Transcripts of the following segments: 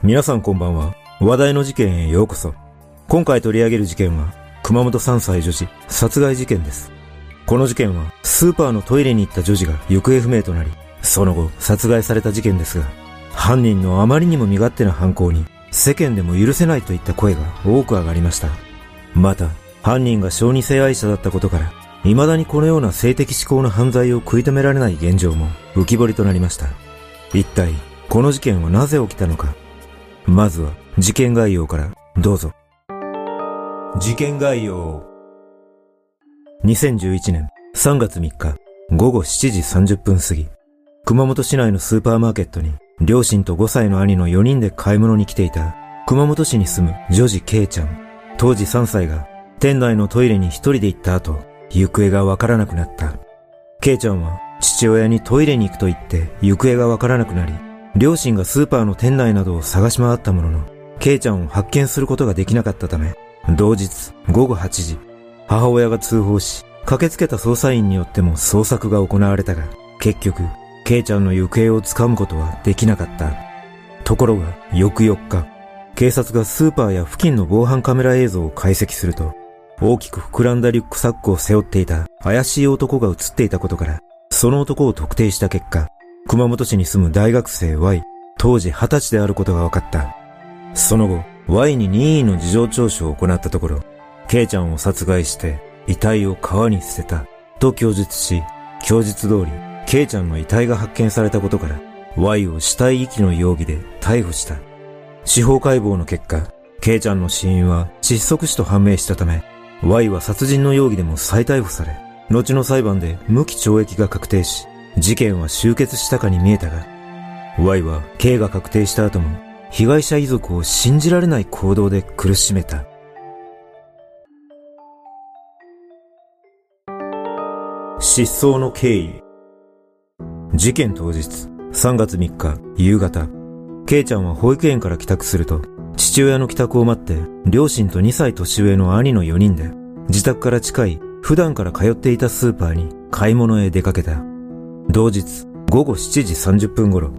皆さんこんばんは。話題の事件へようこそ。今回取り上げる事件は、熊本3歳女児殺害事件です。この事件は、スーパーのトイレに行った女児が行方不明となり、その後殺害された事件ですが、犯人のあまりにも身勝手な犯行に、世間でも許せないといった声が多く上がりました。また、犯人が小児性愛者だったことから、未だにこのような性的思考の犯罪を食い止められない現状も浮き彫りとなりました。一体、この事件はなぜ起きたのかまずは事件概要からどうぞ。事件概要。2011年3月3日午後7時30分過ぎ、熊本市内のスーパーマーケットに両親と5歳の兄の4人で買い物に来ていた熊本市に住む女児 K ちゃん、当時3歳が店内のトイレに一人で行った後、行方がわからなくなった。K ちゃんは父親にトイレに行くと言って行方がわからなくなり、両親がスーパーの店内などを探し回ったものの、ケイちゃんを発見することができなかったため、同日午後8時、母親が通報し、駆けつけた捜査員によっても捜索が行われたが、結局、ケイちゃんの行方をつかむことはできなかった。ところが、翌4日、警察がスーパーや付近の防犯カメラ映像を解析すると、大きく膨らんだリュックサックを背負っていた怪しい男が映っていたことから、その男を特定した結果、熊本市に住む大学生 Y、当時20歳であることが分かった。その後、Y に任意の事情聴取を行ったところ、K ちゃんを殺害して遺体を川に捨てたと供述し、供述通り K ちゃんの遺体が発見されたことから Y を死体遺棄の容疑で逮捕した。司法解剖の結果、K ちゃんの死因は窒息死と判明したため、Y は殺人の容疑でも再逮捕され、後の裁判で無期懲役が確定し、事件は終結したかに見えたが、Y は刑が確定した後も被害者遺族を信じられない行動で苦しめた。失踪の経緯事件当日3月3日夕方、ケイちゃんは保育園から帰宅すると、父親の帰宅を待って、両親と2歳年上の兄の4人で、自宅から近い普段から通っていたスーパーに買い物へ出かけた。同日午後7時30分頃、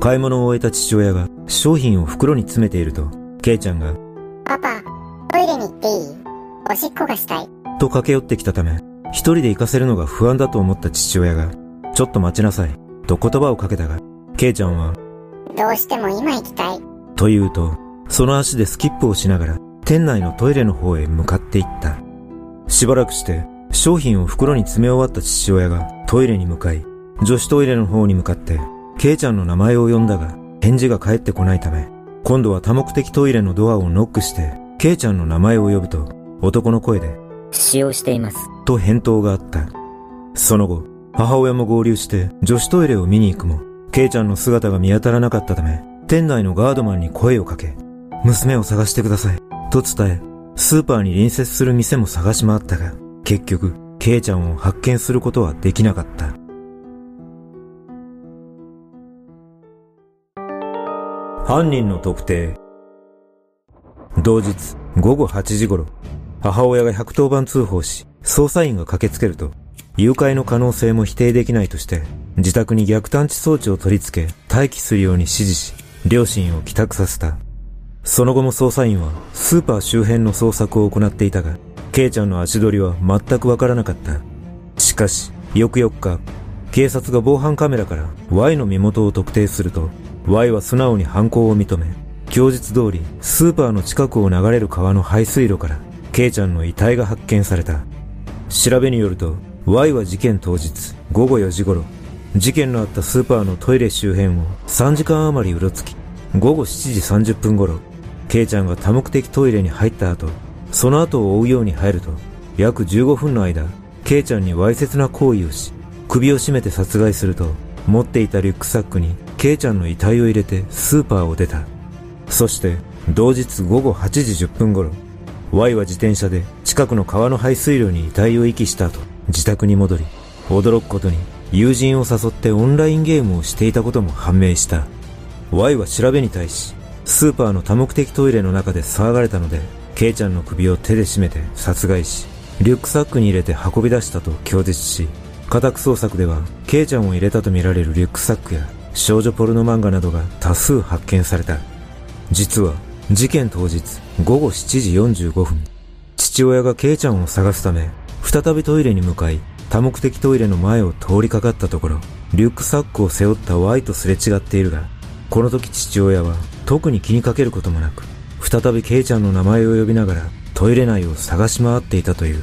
買い物を終えた父親が商品を袋に詰めていると、ケイちゃんが、パパ、トイレに行っていい？おしっこがしたい。と駆け寄ってきたため、一人で行かせるのが不安だと思った父親が、ちょっと待ちなさい、と言葉をかけたが、ケイちゃんは、どうしても今行きたい。と言うと、その足でスキップをしながら、店内のトイレの方へ向かっていった。しばらくして、商品を袋に詰め終わった父親がトイレに向かい、女子トイレの方に向かって、ケイちゃんの名前を呼んだが、返事が返ってこないため、今度は多目的トイレのドアをノックして、ケイちゃんの名前を呼ぶと、男の声で、使用しています。と返答があった。その後、母親も合流して女子トイレを見に行くも、ケイちゃんの姿が見当たらなかったため、店内のガードマンに声をかけ、娘を探してください、と伝え、スーパーに隣接する店も探し回ったが、結局、ケイちゃんを発見することはできなかった。犯人の特定。同日午後8時頃母親が110番通報し捜査員が駆けつけると誘拐の可能性も否定できないとして自宅に逆探知装置を取り付け待機するように指示し両親を帰宅させた。その後も捜査員はスーパー周辺の捜索を行っていたがケイちゃんの足取りは全くわからなかった。しかし翌4日警察が防犯カメラから Y の身元を特定すると Y は素直に犯行を認め、供述通りスーパーの近くを流れる川の排水路から、ケイちゃんの遺体が発見された。調べによると、Y は事件当日午後4時頃、事件のあったスーパーのトイレ周辺を3時間余りうろつき、午後7時30分頃、ケイちゃんが多目的トイレに入った後、その後を追うように入ると、約15分の間、ケイちゃんにわいせつな行為をし、首を絞めて殺害すると、持っていたリュックサックにケイちゃんの遺体を入れてスーパーを出た。そして同日午後8時10分頃、Y は自転車で近くの川の排水路に遺体を遺棄した後、自宅に戻り、驚くことに友人を誘ってオンラインゲームをしていたことも判明した。Y は調べに対し、スーパーの多目的トイレの中で騒がれたので、ケイちゃんの首を手で絞めて殺害し、リュックサックに入れて運び出したと供述し、家宅捜索では、ケイちゃんを入れたとみられるリュックサックや少女ポルノ漫画などが多数発見された。実は、事件当日、午後7時45分、父親がケイちゃんを探すため、再びトイレに向かい、多目的トイレの前を通りかかったところ、リュックサックを背負った Y とすれ違っているが、この時父親は特に気にかけることもなく、再びケイちゃんの名前を呼びながらトイレ内を探し回っていたという。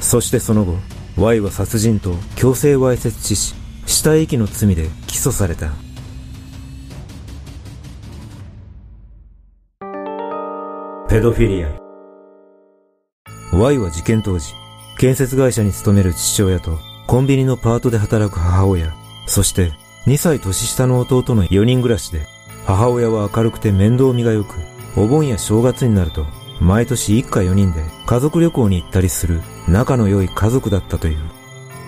そしてその後、Y は殺人と強制わいせつ致死、死体遺棄の罪で起訴された。ペドフィリア。Y は事件当時、建設会社に勤める父親とコンビニのパートで働く母親、そして2歳年下の弟の4人暮らしで、母親は明るくて面倒見が良く、お盆や正月になると、毎年一家4人で家族旅行に行ったりする仲の良い家族だったという。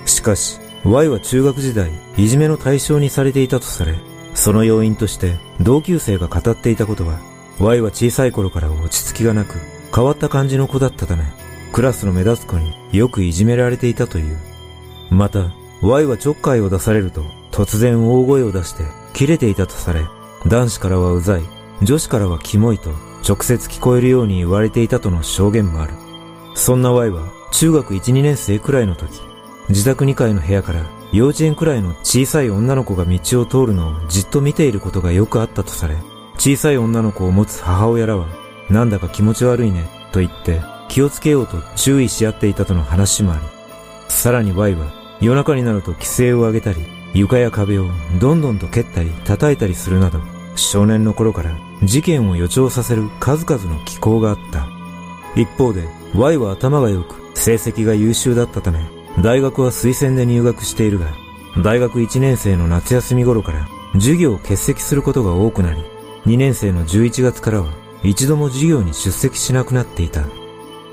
しかし、Y は中学時代、いじめの対象にされていたとされ、その要因として同級生が語っていたことは、Y は小さい頃から落ち着きがなく、変わった感じの子だったため、クラスの目立つ子によくいじめられていたという。また、Y はちょっかいを出されると、突然大声を出して、切れていたとされ、男子からはうざい、女子からはキモいと、直接聞こえるように言われていたとの証言もある。そんな Y は、中学1、2年生くらいの時、自宅2階の部屋から幼稚園くらいの小さい女の子が道を通るのをじっと見ていることがよくあったとされ、小さい女の子を持つ母親らは、なんだか気持ち悪いね、と言って気をつけようと注意し合っていたとの話もあり、さらに Y は夜中になると規制を上げたり、床や壁をどんどんと蹴ったり叩いたりするなど、少年の頃から事件を予兆させる数々の気候があった。一方で Y は頭が良く成績が優秀だったため、大学は推薦で入学しているが、大学1年生の夏休み頃から授業を欠席することが多くなり、2年生の11月からは一度も授業に出席しなくなっていた。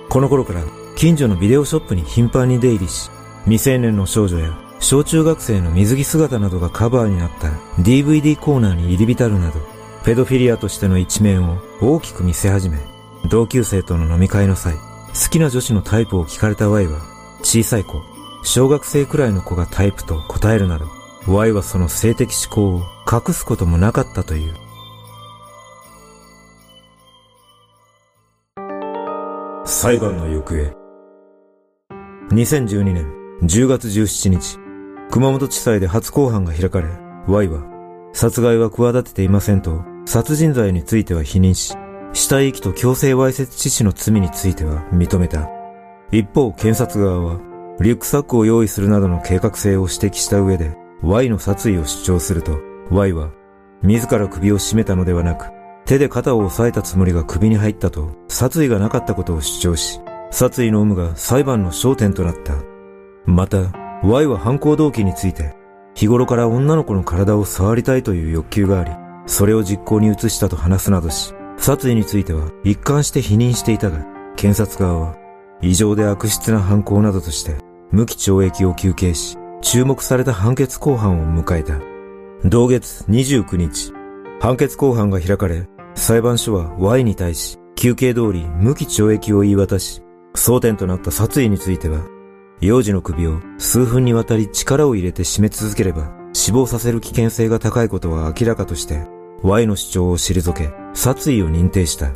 この頃から近所のビデオショップに頻繁に出入りし、未成年の少女や小中学生の水着姿などがカバーになった DVD コーナーに入り浸るなど、ペドフィリアとしての一面を大きく見せ始め、同級生との飲み会の際、好きな女子のタイプを聞かれた Y は、小さい子、小学生くらいの子がタイプと答えるなど、Y はその性的思考を隠すこともなかったという。裁判の行方。2012年10月17日、熊本地裁で初公判が開かれ、Y は、殺害は企てていませんと、殺人罪については否認し、死体遺棄と強制わいせつ致死の罪については認めた。一方、検察側は、リュックサックを用意するなどの計画性を指摘した上で、Y の殺意を主張すると、Y は、自ら首を絞めたのではなく、手で肩を押さえたつもりが首に入ったと、殺意がなかったことを主張し、殺意の有無が裁判の焦点となった。また、Y は犯行動機について、日頃から女の子の体を触りたいという欲求があり、それを実行に移したと話すなどし、殺意については一貫して否認していたが、検察側は、異常で悪質な犯行などとして、無期懲役を求刑し、注目された判決公判を迎えた。同月29日、判決公判が開かれ、裁判所は Y に対し、休刑通り無期懲役を言い渡し、争点となった殺意については、幼児の首を数分にわたり力を入れて締め続ければ死亡させる危険性が高いことは明らかとして Y の主張を退け殺意を認定した。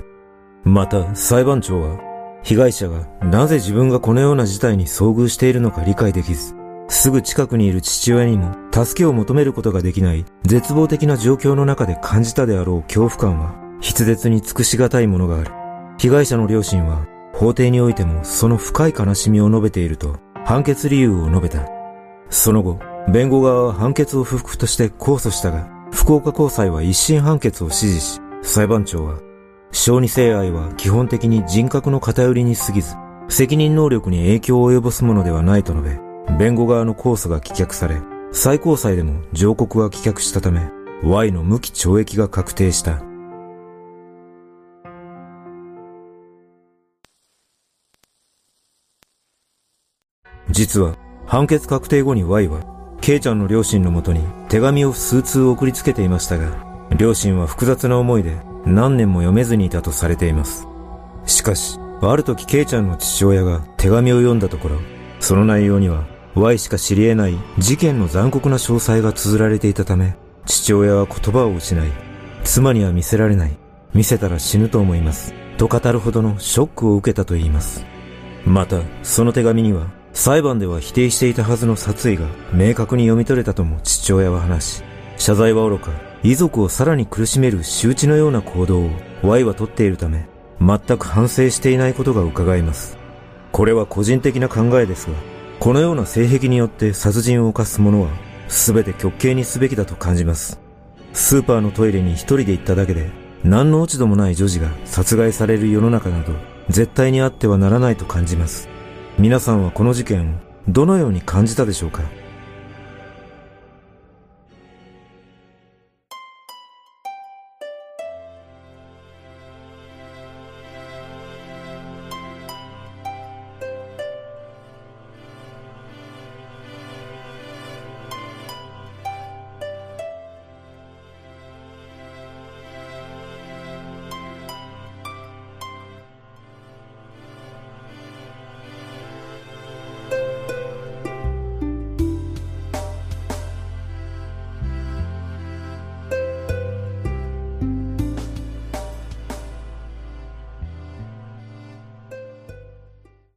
また裁判長は被害者がなぜ自分がこのような事態に遭遇しているのか理解できずすぐ近くにいる父親にも助けを求めることができない絶望的な状況の中で感じたであろう恐怖感は筆舌に尽くしがたいものがある。被害者の両親は法廷においてもその深い悲しみを述べていると判決理由を述べた。その後、弁護側は判決を不服として控訴したが、福岡高裁は一審判決を支持し、裁判長は、小児性愛は基本的に人格の偏りに過ぎず、責任能力に影響を及ぼすものではないと述べ、弁護側の控訴が棄却され、最高裁でも上告が棄却したため、Y の無期懲役が確定した。実は、判決確定後に Y は、ケイちゃんの両親のもとに手紙を数通送りつけていましたが、両親は複雑な思いで何年も読めずにいたとされています。しかし、ある時ケイちゃんの父親が手紙を読んだところ、その内容には Y しか知り得ない事件の残酷な詳細が綴られていたため、父親は言葉を失い、妻には見せられない見せたら死ぬと思います。と語るほどのショックを受けたと言います。また、その手紙には、裁判では否定していたはずの殺意が明確に読み取れたとも父親は話し、謝罪は愚か、遺族をさらに苦しめる周知のような行動を Y は取っているため、全く反省していないことが伺えます。これは個人的な考えですが、このような性癖によって殺人を犯す者は、すべて極刑にすべきだと感じます。スーパーのトイレに一人で行っただけで、何の落ち度もない女児が殺害される世の中など、絶対にあってはならないと感じます。皆さんはこの事件をどのように感じたでしょうか？